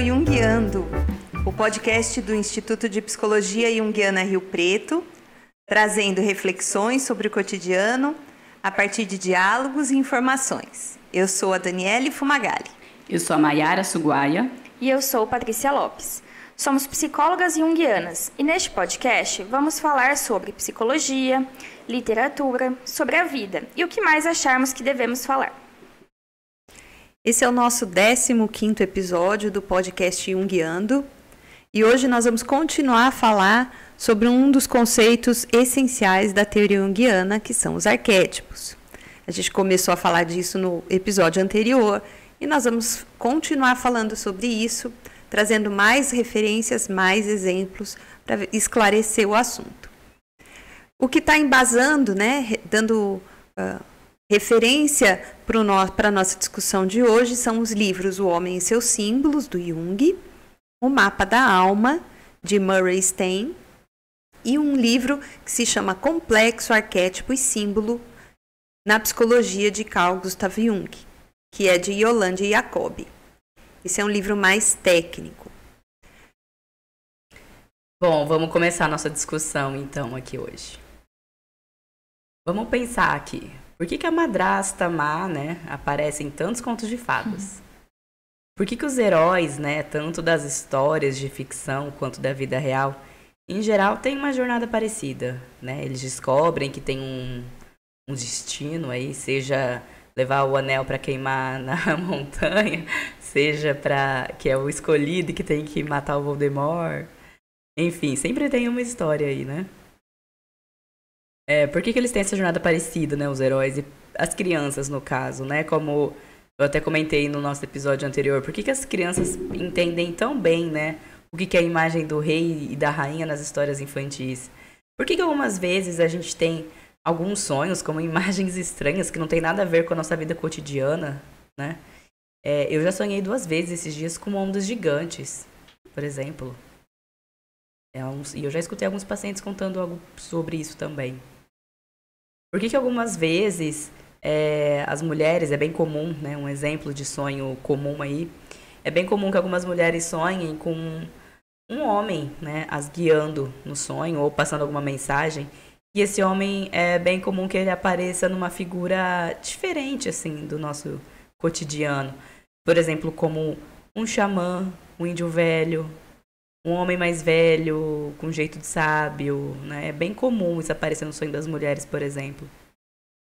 ao Jungiando, o podcast do Instituto de Psicologia Jungiana Rio Preto, trazendo reflexões sobre o cotidiano a partir de diálogos e informações. Eu sou a Daniele Fumagalli. Eu sou a Maiara Suguaia. E eu sou Patrícia Lopes. Somos psicólogas junguianas e neste podcast vamos falar sobre psicologia, literatura, sobre a vida e o que mais acharmos que devemos falar. Esse é o nosso 15º episódio do podcast Jungiando e hoje nós vamos continuar a falar sobre um dos conceitos essenciais da teoria junguiana, que são os arquétipos. A gente começou a falar disso no episódio anterior e nós vamos continuar falando sobre isso, trazendo mais referências, mais exemplos para esclarecer o assunto. O que está embasando, né, dando uh, referência para a nossa discussão de hoje são os livros O Homem e seus Símbolos, do Jung, O Mapa da Alma, de Murray Stein, e um livro que se chama Complexo, Arquétipo e Símbolo na Psicologia de Carl Gustav Jung que é de Yolande Jacobi. Esse é um livro mais técnico. Bom, vamos começar a nossa discussão então aqui hoje. Vamos pensar aqui. Por que, que a madrasta má, né, aparece em tantos contos de fadas? Por que, que os heróis, né, tanto das histórias de ficção quanto da vida real, em geral têm uma jornada parecida, né? Eles descobrem que tem um, um destino aí, seja levar o anel para queimar na montanha, seja para que é o escolhido que tem que matar o Voldemort. Enfim, sempre tem uma história aí, né? É, por que, que eles têm essa jornada parecida, né, os heróis e as crianças no caso, né? Como eu até comentei no nosso episódio anterior, por que, que as crianças entendem tão bem, né, o que, que é a imagem do rei e da rainha nas histórias infantis? Por que, que algumas vezes a gente tem alguns sonhos, como imagens estranhas que não tem nada a ver com a nossa vida cotidiana, né? É, eu já sonhei duas vezes esses dias com ondas gigantes, por exemplo. É e eu já escutei alguns pacientes contando algo sobre isso também. Por que, que algumas vezes é, as mulheres, é bem comum, né, um exemplo de sonho comum aí, é bem comum que algumas mulheres sonhem com um homem, né, as guiando no sonho ou passando alguma mensagem e esse homem é bem comum que ele apareça numa figura diferente, assim, do nosso cotidiano. Por exemplo, como um xamã, um índio velho, um homem mais velho, com jeito de sábio, né? É bem comum isso aparecer no sonho das mulheres, por exemplo,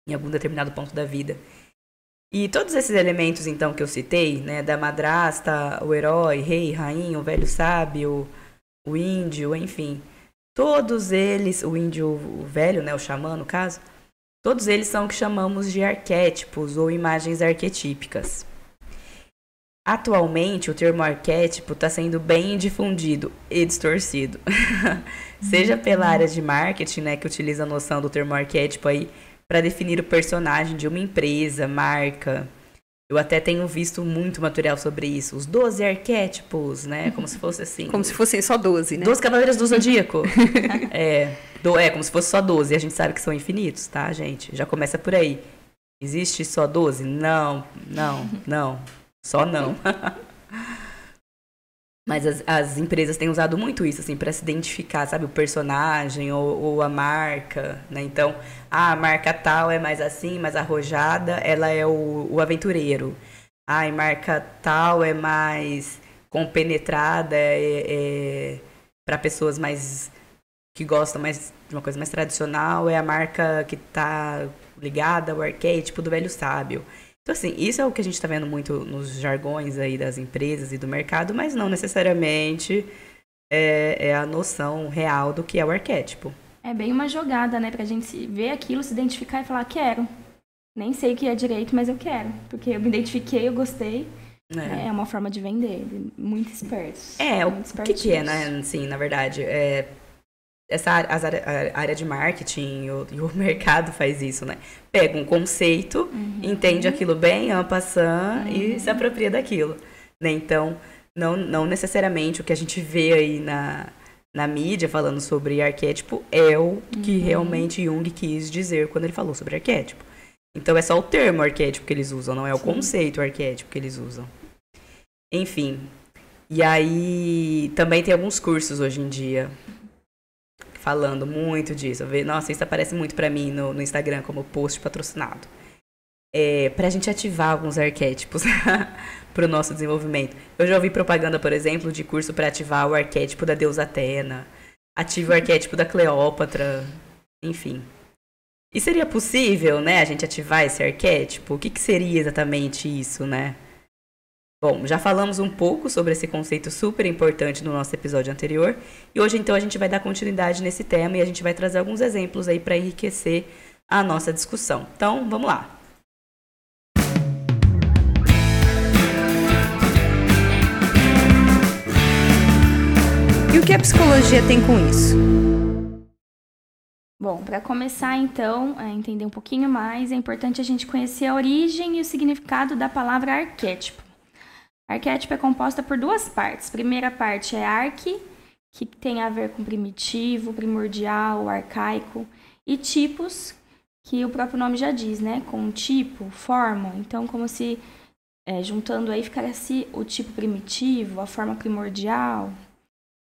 em algum determinado ponto da vida. E todos esses elementos, então, que eu citei, né? Da madrasta, o herói, rei, rainha, o velho sábio, o índio, enfim Todos eles, o índio o velho, né, o xamã no caso, todos eles são o que chamamos de arquétipos ou imagens arquetípicas. Atualmente, o termo arquétipo está sendo bem difundido e distorcido. Seja pela área de marketing, né, que utiliza a noção do termo arquétipo aí para definir o personagem de uma empresa, marca, eu até tenho visto muito material sobre isso. Os 12 arquétipos, né? Como se fosse assim. Como se fossem só 12, né? 12 cavaleiros do zodíaco. é, do, é, como se fosse só 12. E a gente sabe que são infinitos, tá, gente? Já começa por aí. Existe só 12? Não, não, não. Só não. Mas as, as, empresas têm usado muito isso, assim, para se identificar, sabe, o personagem ou, ou, a marca, né? Então, ah, a marca tal é mais assim, mais arrojada, ela é o, o aventureiro. Ah, a marca tal é mais compenetrada, é, é para pessoas mais que gostam mais de uma coisa mais tradicional, é a marca que está ligada ao arquétipo do velho sábio. Então, assim, isso é o que a gente está vendo muito nos jargões aí das empresas e do mercado, mas não necessariamente é, é, a noção real do que é o arquétipo. É bem uma jogada, né? Pra gente ver aquilo, se identificar e falar, quero. Nem sei o que é direito, mas eu quero. Porque eu me identifiquei, eu gostei. É, é uma forma de vender, muito espertos. É, o que, que é, né? Sim, na verdade. É, essa área, a área de marketing e o, e o, mercado faz isso, né? Pega um conceito, uhum. entende aquilo bem, ama passando uhum. e se apropria daquilo. Né? Então, não, não necessariamente o que a gente vê aí na, na mídia falando sobre arquétipo é o que uhum. realmente Jung quis dizer quando ele falou sobre arquétipo. Então, é só o termo arquétipo que eles usam, não é o Sim. conceito arquétipo que eles usam. Enfim, E aí também tem alguns cursos hoje em dia falando muito disso. Eu vejo, nossa, isso aparece muito para mim no, no, Instagram como post patrocinado. É, para a gente ativar alguns arquétipos para o nosso desenvolvimento. Eu já ouvi propaganda, por exemplo, de curso para ativar o arquétipo da deusa Atena, ative o arquétipo da Cleópatra, enfim. E seria possível, né, a gente ativar esse arquétipo? O que, que seria exatamente isso, né? Bom, já falamos um pouco sobre esse conceito super importante no nosso episódio anterior, e hoje então a gente vai dar continuidade nesse tema e a gente vai trazer alguns exemplos aí para enriquecer a nossa discussão. Então, vamos lá. E o que a psicologia tem com isso? Bom, para começar então a entender um pouquinho mais, é importante a gente conhecer a origem e o significado da palavra arquétipo. Arquétipo é composta por duas partes. Primeira parte é arque, que tem a ver com primitivo, primordial, arcaico, e tipos, que o próprio nome já diz, né? Com tipo, forma. Então, como se é, juntando aí ficasse o tipo primitivo, a forma primordial.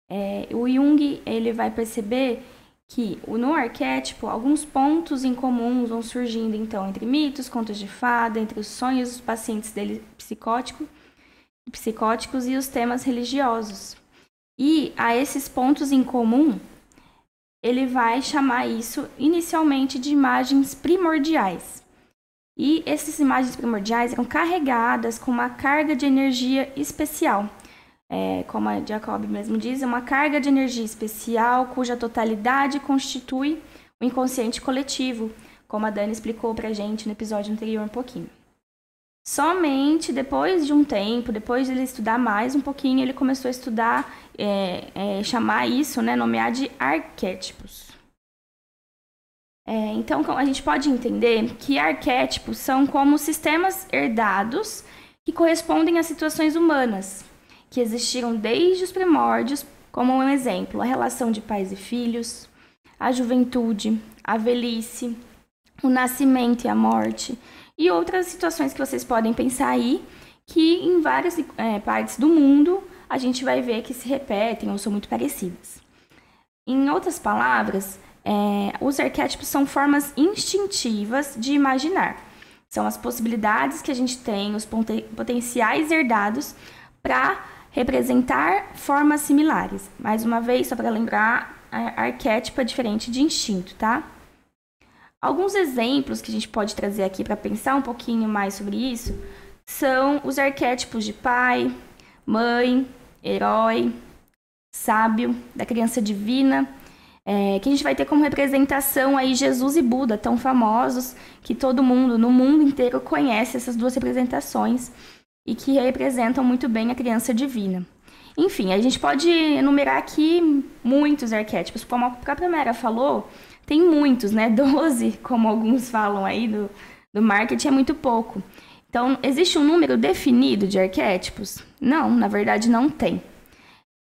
É, o Jung ele vai perceber que no arquétipo alguns pontos em comuns vão surgindo então entre mitos, contos de fada, entre os sonhos dos pacientes dele psicóticos psicóticos e os temas religiosos. E a esses pontos em comum, ele vai chamar isso inicialmente de imagens primordiais. E essas imagens primordiais eram carregadas com uma carga de energia especial. É, como a Jacob mesmo diz, é uma carga de energia especial cuja totalidade constitui o inconsciente coletivo, como a Dani explicou pra gente no episódio anterior um pouquinho. Somente depois de um tempo, depois de ele estudar mais um pouquinho, ele começou a estudar, é, é, chamar isso, né, nomear de arquétipos. É, então, a gente pode entender que arquétipos são como sistemas herdados que correspondem a situações humanas, que existiram desde os primórdios, como um exemplo, a relação de pais e filhos, a juventude, a velhice, o nascimento e a morte, e outras situações que vocês podem pensar aí, que em várias é, partes do mundo a gente vai ver que se repetem ou são muito parecidas. Em outras palavras, é, os arquétipos são formas instintivas de imaginar. São as possibilidades que a gente tem, os potenciais herdados para representar formas similares. Mais uma vez, só para lembrar, arquétipo é diferente de instinto, tá? Alguns exemplos que a gente pode trazer aqui para pensar um pouquinho mais sobre isso são os arquétipos de pai, mãe, herói, sábio, da criança divina, é, que a gente vai ter como representação aí Jesus e Buda, tão famosos que todo mundo, no mundo inteiro, conhece essas duas representações e que representam muito bem a criança divina. Enfim, a gente pode enumerar aqui muitos arquétipos, como a própria Mera falou, tem muitos, né? Doze, como alguns falam aí do, do marketing, é muito pouco. Então, existe um número definido de arquétipos? Não, na verdade não tem.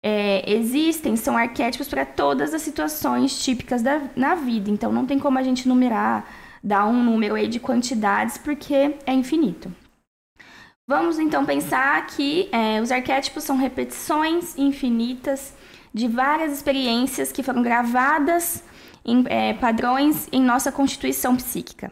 É, existem, são arquétipos para todas as situações típicas da, na vida. Então, não tem como a gente numerar, dar um número aí de quantidades, porque é infinito. Vamos então pensar que é, os arquétipos são repetições infinitas de várias experiências que foram gravadas em é, padrões em nossa constituição psíquica.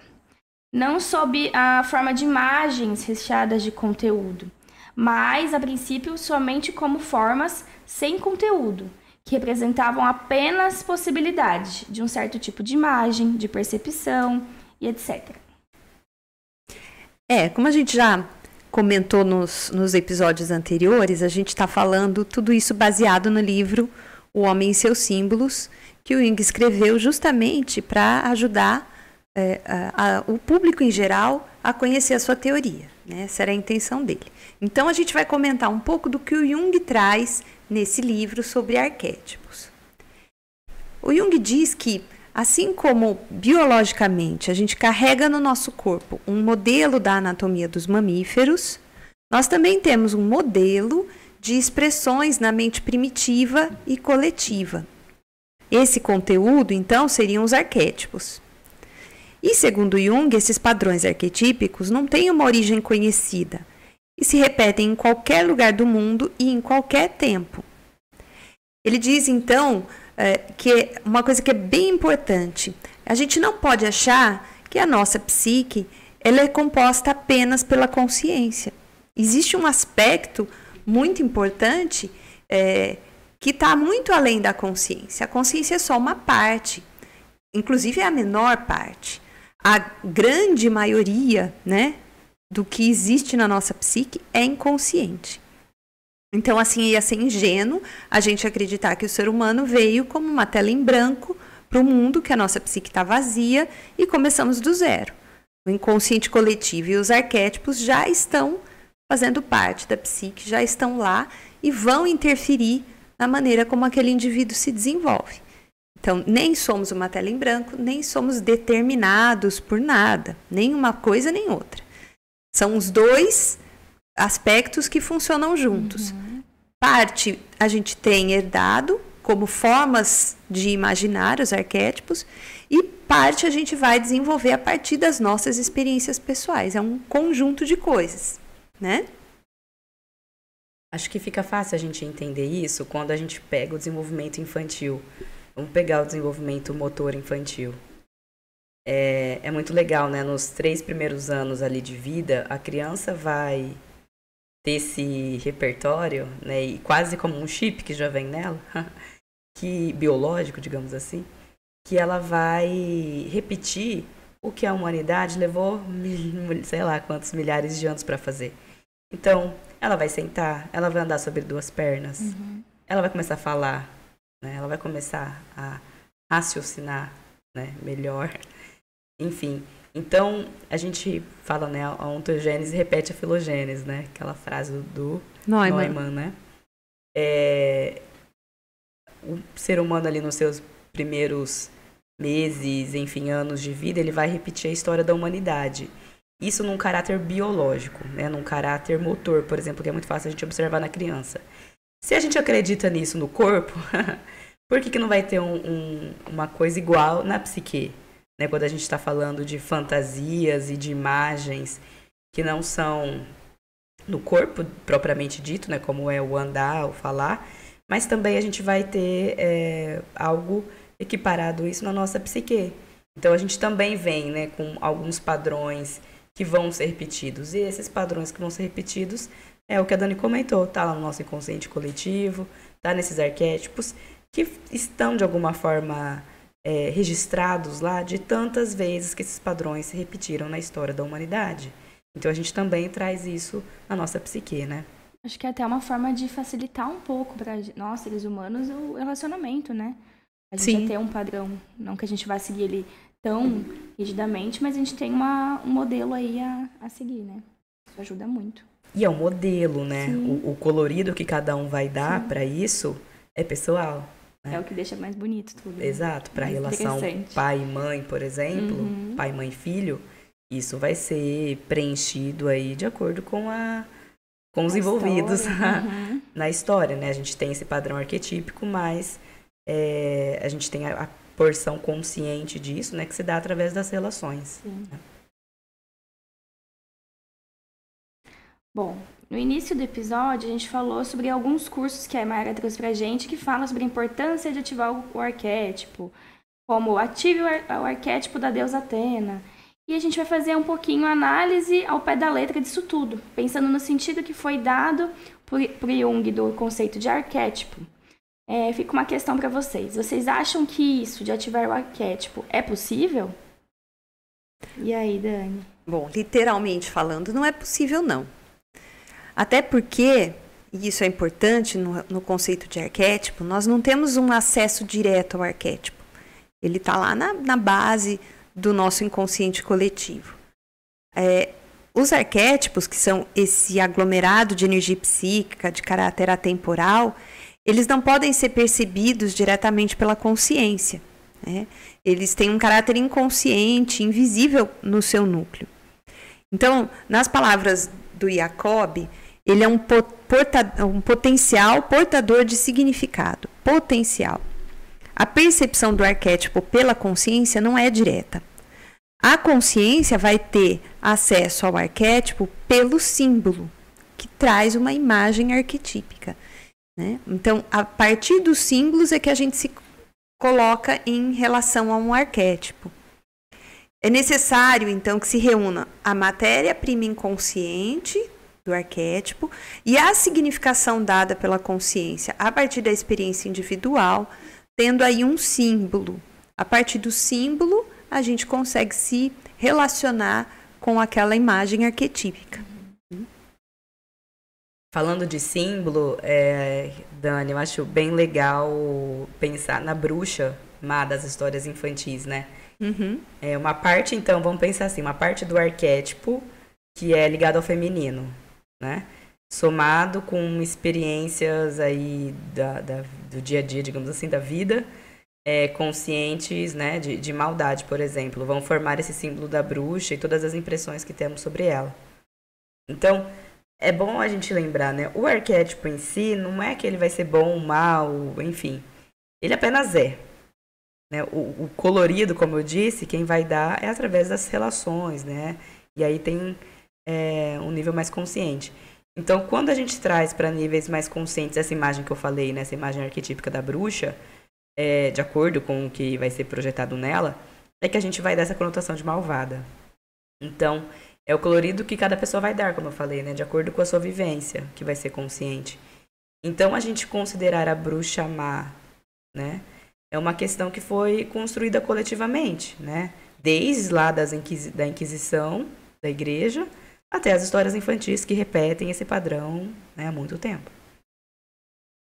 Não sob a forma de imagens recheadas de conteúdo, mas, a princípio, somente como formas sem conteúdo, que representavam apenas possibilidade de um certo tipo de imagem, de percepção e etc. É, como a gente já comentou nos, nos episódios anteriores, a gente está falando tudo isso baseado no livro O Homem e seus Símbolos, que o Jung escreveu justamente para ajudar é, a, a, o público em geral a conhecer a sua teoria. Né? Essa era a intenção dele. Então, a gente vai comentar um pouco do que o Jung traz nesse livro sobre arquétipos. O Jung diz que, assim como biologicamente a gente carrega no nosso corpo um modelo da anatomia dos mamíferos, nós também temos um modelo de expressões na mente primitiva e coletiva. Esse conteúdo, então, seriam os arquétipos. E segundo Jung, esses padrões arquetípicos não têm uma origem conhecida. e se repetem em qualquer lugar do mundo e em qualquer tempo. Ele diz então é, que uma coisa que é bem importante: a gente não pode achar que a nossa psique ela é composta apenas pela consciência. Existe um aspecto muito importante é, que está muito além da consciência. A consciência é só uma parte, inclusive é a menor parte. A grande maioria, né, do que existe na nossa psique é inconsciente. Então, assim, ia ser ingênuo a gente acreditar que o ser humano veio como uma tela em branco para o mundo, que a nossa psique está vazia e começamos do zero. O inconsciente coletivo e os arquétipos já estão fazendo parte da psique, já estão lá e vão interferir na maneira como aquele indivíduo se desenvolve. Então, nem somos uma tela em branco, nem somos determinados por nada, nem uma coisa nem outra. São os dois aspectos que funcionam juntos. Uhum. Parte a gente tem herdado como formas de imaginar os arquétipos e parte a gente vai desenvolver a partir das nossas experiências pessoais. É um conjunto de coisas, né? Acho que fica fácil a gente entender isso quando a gente pega o desenvolvimento infantil. Vamos pegar o desenvolvimento motor infantil. É, é muito legal, né? Nos três primeiros anos ali de vida, a criança vai ter esse repertório, né? E quase como um chip que já vem nela, que biológico, digamos assim, que ela vai repetir o que a humanidade levou, sei lá, quantos milhares de anos para fazer. Então, ela vai sentar, ela vai andar sobre duas pernas, uhum. ela vai começar a falar, né? Ela vai começar a raciocinar, né? Melhor. Enfim, então a gente fala, né? A ontogênese repete a filogênese, né? Aquela frase do Neumann, Neumann né? É, o ser humano ali nos seus primeiros meses, enfim, anos de vida, ele vai repetir a história da humanidade. Isso num caráter biológico, né? num caráter motor, por exemplo, que é muito fácil a gente observar na criança. Se a gente acredita nisso no corpo, por que, que não vai ter um, um, uma coisa igual na psique? Né? Quando a gente está falando de fantasias e de imagens que não são no corpo propriamente dito, né? como é o andar, o falar, mas também a gente vai ter é, algo equiparado isso na nossa psique. Então a gente também vem né, com alguns padrões que vão ser repetidos. E esses padrões que vão ser repetidos é o que a Dani comentou, tá lá no nosso inconsciente coletivo, tá nesses arquétipos que estão de alguma forma é, registrados lá de tantas vezes que esses padrões se repetiram na história da humanidade. Então a gente também traz isso na nossa psique, né? Acho que é até uma forma de facilitar um pouco para nós, seres humanos, o relacionamento, né? A gente Sim. um padrão, não que a gente vá seguir ele tão rigidamente, mas a gente tem uma, um modelo aí a, a seguir, né? Isso ajuda muito. E é um modelo, né? O, o, colorido que cada um vai dar para isso é pessoal. Né? É o que deixa mais bonito tudo. Né? Exato. Para a relação pai e mãe, por exemplo, uhum. pai, mãe e filho, isso vai ser preenchido aí de acordo com a com os a envolvidos história. Uhum. na história, né? A gente tem esse padrão arquetípico, mas é, a gente tem a, a porção consciente disso, né, que se dá através das relações. Né? Bom, no início do episódio a gente falou sobre alguns cursos que a Mayara trouxe pra gente que falam sobre a importância de ativar o, o arquétipo, como ative o, ar, o arquétipo da deusa Atena. E a gente vai fazer um pouquinho análise ao pé da letra disso tudo, pensando no sentido que foi dado por, por Jung do conceito de arquétipo. É, fica uma questão para vocês. Vocês acham que isso de ativar o arquétipo é possível? E aí, Dani? Bom, literalmente falando, não é possível, não. Até porque, e isso é importante no, no conceito de arquétipo, nós não temos um acesso direto ao arquétipo. Ele está lá na, na, base do nosso inconsciente coletivo. É, os arquétipos, que são esse aglomerado de energia psíquica de caráter atemporal, eles não podem ser percebidos diretamente pela consciência. Né? Eles têm um caráter inconsciente, invisível no seu núcleo. Então, nas palavras do Jacob, ele é um, porta, um potencial portador de significado. Potencial. A percepção do arquétipo pela consciência não é direta. A consciência vai ter acesso ao arquétipo pelo símbolo, que traz uma imagem arquetípica. Né? Então, a partir dos símbolos é que a gente se coloca em relação a um arquétipo. É necessário, então, que se reúna a matéria-prima inconsciente do arquétipo e a significação dada pela consciência a partir da experiência individual, tendo aí um símbolo. A partir do símbolo, a gente consegue se relacionar com aquela imagem arquetípica. Falando de símbolo, é, Dani, eu acho bem legal pensar na bruxa má das histórias infantis, né? Uhum. É uma parte, então, vamos pensar assim, uma parte do arquétipo que é ligado ao feminino, né? Somado com experiências aí da, da do dia a dia, digamos assim, da vida, é, conscientes, né, de, de maldade, por exemplo, vão formar esse símbolo da bruxa e todas as impressões que temos sobre ela. Então, é bom a gente lembrar, né? O arquétipo em si não é que ele vai ser bom, mal, enfim. Ele apenas é. Né? O, o, colorido, como eu disse, quem vai dar é através das relações, né? E aí tem é, um nível mais consciente. Então, quando a gente traz para níveis mais conscientes essa imagem que eu falei, né? Essa imagem arquetípica da bruxa, é, de acordo com o que vai ser projetado nela, é que a gente vai dar essa conotação de malvada. Então, é o colorido que cada pessoa vai dar, como eu falei, né? De acordo com a sua vivência, que vai ser consciente. Então, a gente considerar a bruxa má, né? É uma questão que foi construída coletivamente, né? Desde lá das da Inquisição, da Igreja, até as histórias infantis que repetem esse padrão né, há muito tempo.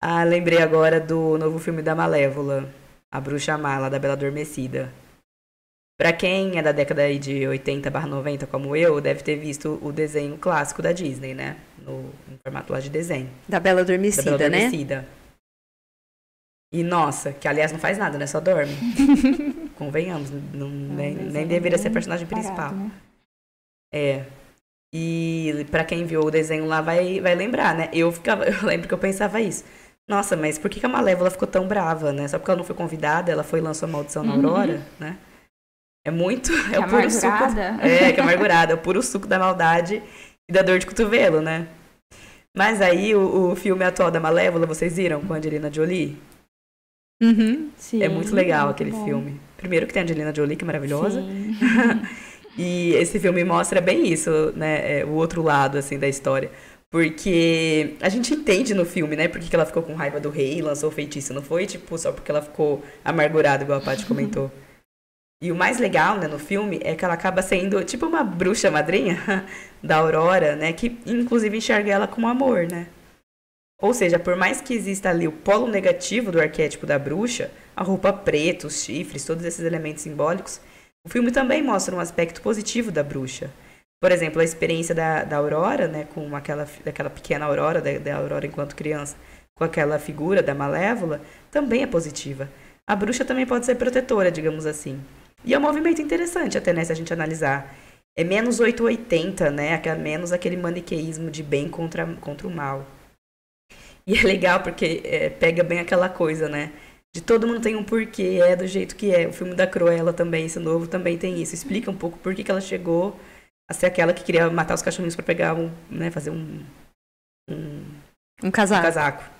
Ah, lembrei agora do novo filme da Malévola, A Bruxa Má, lá da Bela Adormecida. Pra quem é da década de 80 barra 90, como eu, deve ter visto o desenho clássico da Disney, né? No, no formato lá de desenho. Da Bela Adormecida, da Bela Adormecida. né? E nossa, que aliás não faz nada, né? Só dorme. Convenhamos, não, nem, nem deveria ser personagem principal. né? É. E para quem viu o desenho lá vai, vai lembrar, né? Eu ficava, eu lembro que eu pensava isso. Nossa, mas por que a Malévola ficou tão brava, né? Só porque ela não foi convidada, ela foi e lançou a maldição na uhum. Aurora, né? É muito. Que é o puro suco. É, que é amargurada. É o puro suco da maldade e da dor de cotovelo, né? Mas aí o, o filme atual da Malévola, vocês viram com a Angelina Jolie? Uhum, sim, é muito legal muito aquele bom. filme. Primeiro que tem a Angelina Jolie, que é maravilhosa. e esse filme mostra bem isso, né? É, o outro lado, assim, da história. Porque a gente entende no filme, né? Porque ela ficou com raiva do rei e lançou o feitiço. Não foi, tipo, só porque ela ficou amargurada, igual a Paty comentou. E o mais legal, né, no filme é que ela acaba sendo tipo uma bruxa madrinha da Aurora, né, que inclusive enxerga ela como amor, né? Ou seja, por mais que exista ali o polo negativo do arquétipo da bruxa, a roupa preta, os chifres, todos esses elementos simbólicos, o filme também mostra um aspecto positivo da bruxa. Por exemplo, a experiência da, da Aurora, né, com aquela, daquela pequena Aurora, da, da Aurora enquanto criança, com aquela figura da Malévola, também é positiva. A bruxa também pode ser protetora, digamos assim. E é um movimento interessante até, né, se a gente analisar. É menos 880, né, menos aquele maniqueísmo de bem contra, contra o mal. E é legal porque é, pega bem aquela coisa, né? De todo mundo tem um porquê, é do jeito que é. O filme da Cruella também, esse novo, também tem isso. Explica um pouco por que, que ela chegou a ser aquela que queria matar os cachorrinhos para pegar um, né, fazer um um, um casaco. Um casaco.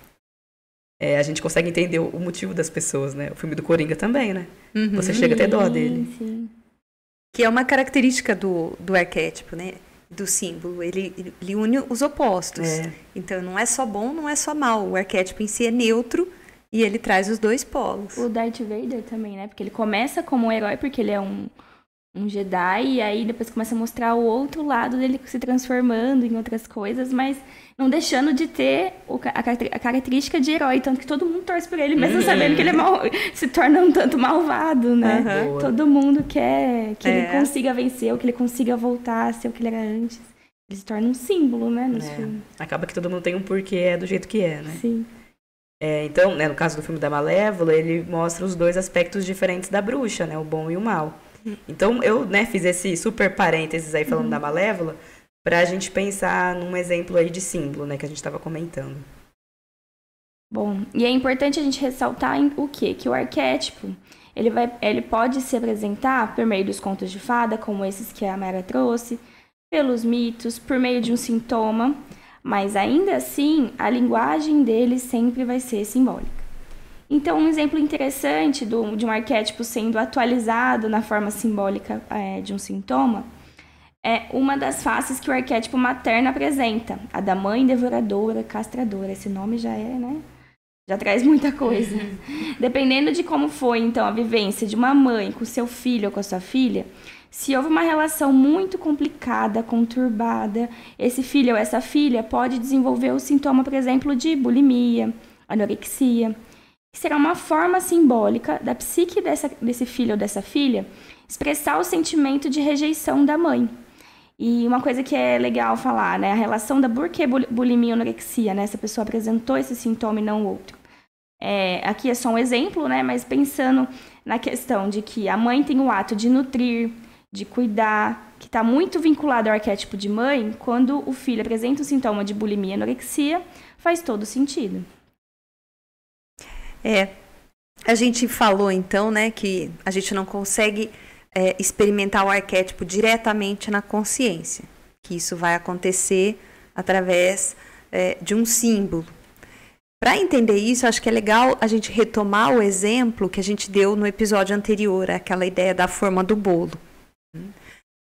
É, a gente consegue entender o motivo das pessoas, né? O filme do Coringa também, né? Uhum. Você chega a ter dó dele. Sim. Que é uma característica do, do arquétipo, né? do símbolo. Ele, ele une os opostos. É. Então não é só bom, não é só mal. O arquétipo em si é neutro e ele traz os dois polos. O Darth Vader também, né? Porque ele começa como um herói porque ele é um, um Jedi e aí depois começa a mostrar o outro lado dele se transformando em outras coisas, mas não deixando de ter a, característica de herói, tanto que todo mundo torce por ele, mesmo uhum. sabendo que ele é mal, se torna um tanto malvado, né? Uhum. Todo mundo quer que é. ele consiga vencer, ou que ele consiga voltar a ser o que ele era antes. Ele se torna um símbolo, né, nos é. filmes. Acaba que todo mundo tem um porquê é do jeito que é, né? Sim. É, então, né, no caso do filme da Malévola, ele mostra os dois aspectos diferentes da bruxa, né? O bom e o mal. Então, eu né, fiz esse super parênteses aí falando uhum. da Malévola, para a gente pensar num exemplo aí de símbolo, né, que a gente estava comentando. Bom, e é importante a gente ressaltar o quê? Que o arquétipo, ele, vai, ele pode se apresentar por meio dos contos de fada, como esses que a Mara trouxe, pelos mitos, por meio de um sintoma, mas ainda assim a linguagem dele sempre vai ser simbólica. Então, um exemplo interessante do, de um arquétipo sendo atualizado na forma simbólica é, de um sintoma é uma das faces que o arquétipo materno apresenta, a da mãe devoradora, castradora. Esse nome já é, né? Já traz muita coisa. Dependendo de como foi, então, a vivência de uma mãe com seu filho ou com a sua filha, se houve uma relação muito complicada, conturbada, esse filho ou essa filha pode desenvolver o sintoma, por exemplo, de bulimia, anorexia, será uma forma simbólica da psique dessa, desse filho ou dessa filha expressar o sentimento de rejeição da mãe. E uma coisa que é legal falar, né? A relação da por que bulimia e anorexia, né? Essa pessoa apresentou esse sintoma e não o outro. É, aqui é só um exemplo, né? Mas pensando na questão de que a mãe tem o ato de nutrir, de cuidar, que está muito vinculado ao arquétipo de mãe, quando o filho apresenta o sintoma de bulimia e anorexia, faz todo sentido. É. A gente falou então, né, que a gente não consegue é, experimentar o arquétipo diretamente na consciência, que isso vai acontecer através é, de um símbolo. Para entender isso, acho que é legal a gente retomar o exemplo que a gente deu no episódio anterior, aquela ideia da forma do bolo.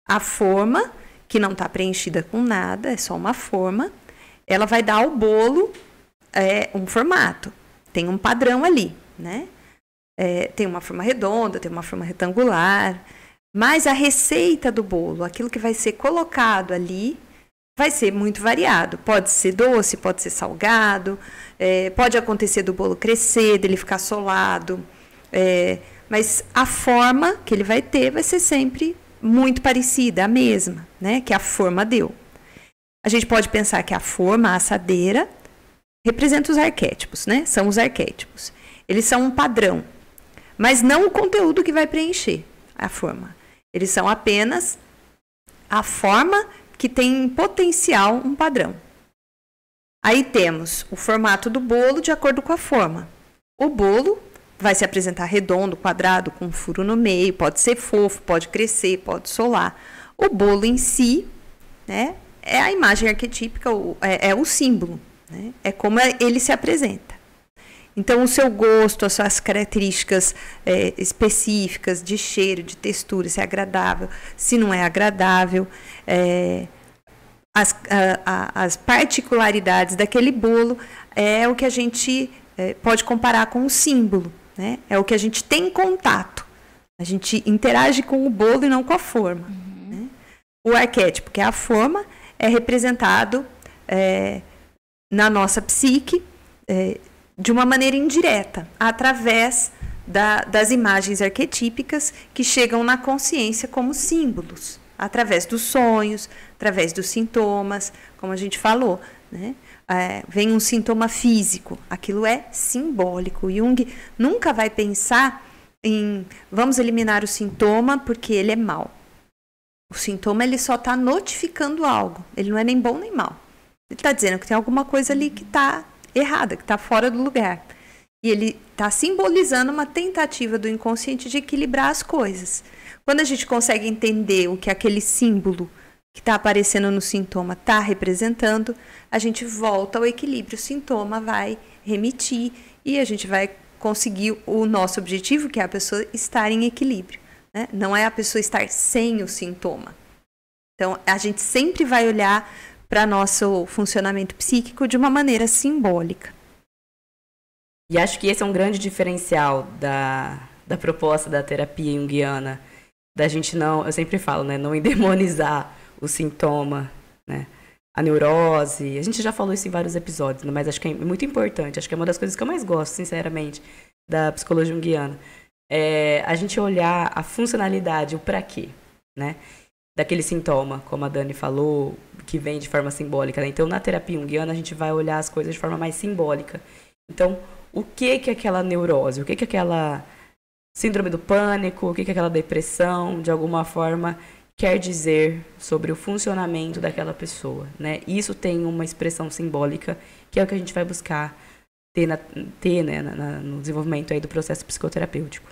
A forma, que não está preenchida com nada, é só uma forma, ela vai dar ao bolo é, um formato. Tem um padrão ali, né? É, tem uma forma redonda, tem uma forma retangular, mas a receita do bolo, aquilo que vai ser colocado ali, vai ser muito variado. Pode ser doce, pode ser salgado, é, pode acontecer do bolo crescer, dele ficar solado, é, mas a forma que ele vai ter vai ser sempre muito parecida, a mesma, né? Que a forma deu. A gente pode pensar que a forma, a assadeira, representa os arquétipos, né? São os arquétipos. Eles são um padrão, mas não o conteúdo que vai preencher a forma. Eles são apenas a forma que tem em potencial um padrão. Aí temos o formato do bolo de acordo com a forma. O bolo vai se apresentar redondo, quadrado, com um furo no meio, pode ser fofo, pode crescer, pode solar. O bolo em si, né, é a imagem arquetípica, é, é o símbolo, né, é como ele se apresenta. Então, o seu gosto, as suas características é, específicas de cheiro, de textura, se é agradável, se não é agradável, é, as, a, a, as particularidades daquele bolo é o que a gente é, pode comparar com o símbolo, né? É o que a gente tem contato. A gente interage com o bolo e não com a forma. Uhum. Né? O arquétipo, que é a forma, é representado é, na nossa psique é, de uma maneira indireta, através da, das imagens arquetípicas que chegam na consciência como símbolos, através dos sonhos, através dos sintomas, como a gente falou. Né? É, vem um sintoma físico, aquilo é simbólico. Jung nunca vai pensar em vamos eliminar o sintoma porque ele é mau. O sintoma ele só está notificando algo, ele não é nem bom nem mal. Ele está dizendo que tem alguma coisa ali que está errada, que está fora do lugar. E ele está simbolizando uma tentativa do inconsciente de equilibrar as coisas. Quando a gente consegue entender o que aquele símbolo que está aparecendo no sintoma está representando, a gente volta ao equilíbrio. O sintoma vai remitir e a gente vai conseguir o nosso objetivo, que é a pessoa estar em equilíbrio. Né? Não é a pessoa estar sem o sintoma. Então, a gente sempre vai olhar para nosso funcionamento psíquico de uma maneira simbólica. E acho que esse é um grande diferencial da, da proposta da terapia junguiana, da gente não, eu sempre falo, né, não endemonizar o sintoma, né, a neurose. A gente já falou isso em vários episódios, né, mas acho que é muito importante, acho que é uma das coisas que eu mais gosto, sinceramente, da psicologia junguiana. É a gente olhar a funcionalidade, o para quê, né? Daquele sintoma, como a Dani falou, que vem de forma simbólica. Né? Então, na terapia junguiana, a gente vai olhar as coisas de forma mais simbólica. Então, o que que é aquela neurose? O que que é aquela síndrome do pânico? O que que é aquela depressão? De alguma forma, quer dizer sobre o funcionamento daquela pessoa, né? Isso tem uma expressão simbólica, que é o que a gente vai buscar ter, na, ter né, na, no desenvolvimento aí do processo psicoterapêutico.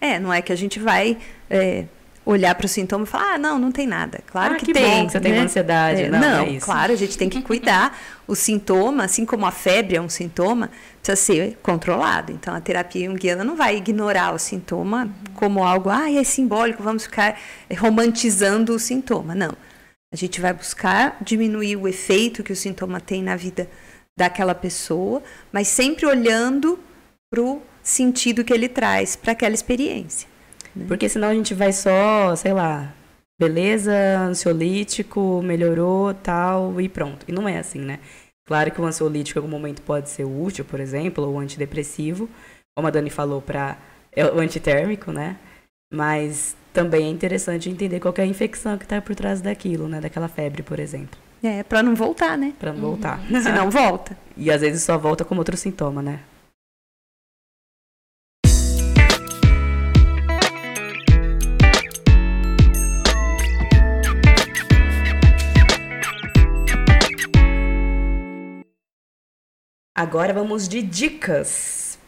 É, não é que a gente vai... É olhar para o sintoma e falar, ah, não, não tem nada. Claro ah, que, que tem. Bom que você né? tem ansiedade. É, não, não é claro, a gente tem que cuidar. o sintoma, assim como a febre é um sintoma, precisa ser controlado. Então, a terapia junguiana não vai ignorar o sintoma como algo, ah, é simbólico, vamos ficar romantizando o sintoma. Não. A gente vai buscar diminuir o efeito que o sintoma tem na vida daquela pessoa, mas sempre olhando para o sentido que ele traz para aquela experiência. Né? Porque senão a gente vai só, sei lá, beleza, ansiolítico, melhorou, tal, e pronto. E não é assim, né? Claro que o ansiolítico em algum momento pode ser útil, por exemplo, ou antidepressivo, como a Dani falou, para é o antitérmico, né? Mas também é interessante entender qual é a infecção que está por trás daquilo, né? Daquela febre, por exemplo. É, para não voltar, né? Para não uhum. voltar. Se não volta. e às vezes só volta como outro sintoma, né? Agora vamos de dicas.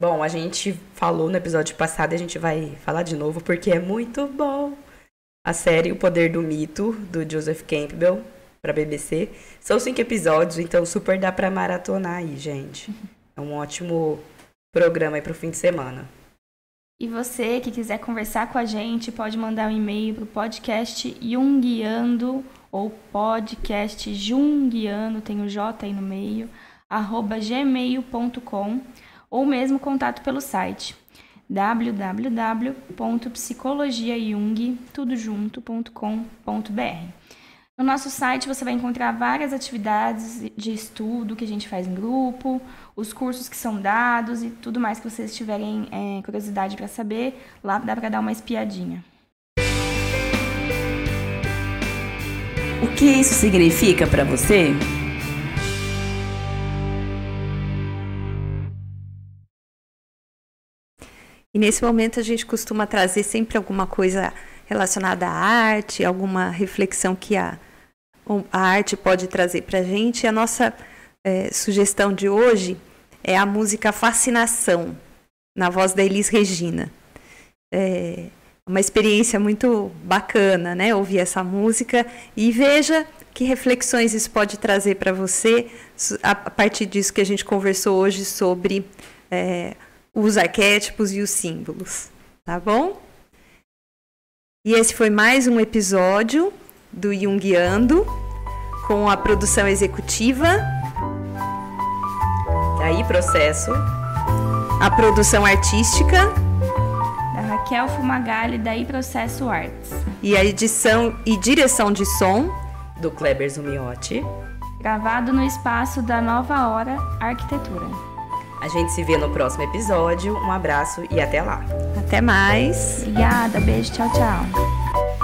Bom, a gente falou no episódio passado e a gente vai falar de novo porque é muito bom. A série O Poder do Mito, do Joseph Campbell, para BBC. São cinco episódios, então super dá para maratonar aí, gente. É um ótimo programa aí pro fim de semana. E você que quiser conversar com a gente, pode mandar um e-mail pro podcast Jungiando ou podcast Jungiano, tem o J aí no meio gmail.com ou mesmo contato pelo site www.psicologiajung.com.br. No nosso site você vai encontrar várias atividades de estudo que a gente faz em grupo, os cursos que são dados e tudo mais que vocês tiverem é, curiosidade para saber, lá dá para dar uma espiadinha. O que isso significa para você? E nesse momento a gente costuma trazer sempre alguma coisa relacionada à arte, alguma reflexão que a, a arte pode trazer para a gente. A nossa é, sugestão de hoje é a música Fascinação, na voz da Elis Regina. É uma experiência muito bacana, né? Ouvir essa música e veja que reflexões isso pode trazer para você a partir disso que a gente conversou hoje sobre é, os arquétipos e os símbolos, tá bom? E esse foi mais um episódio do Jungiando com a produção executiva. Daí processo. A produção artística. Da Raquel Fumagalli, daí processo artes. E a edição e direção de som. Do Kleber Zumiotti. Gravado no espaço da Nova Hora Arquitetura. A gente se vê no próximo episódio. Um abraço e até lá. Até mais. Obrigada, beijo, tchau, tchau.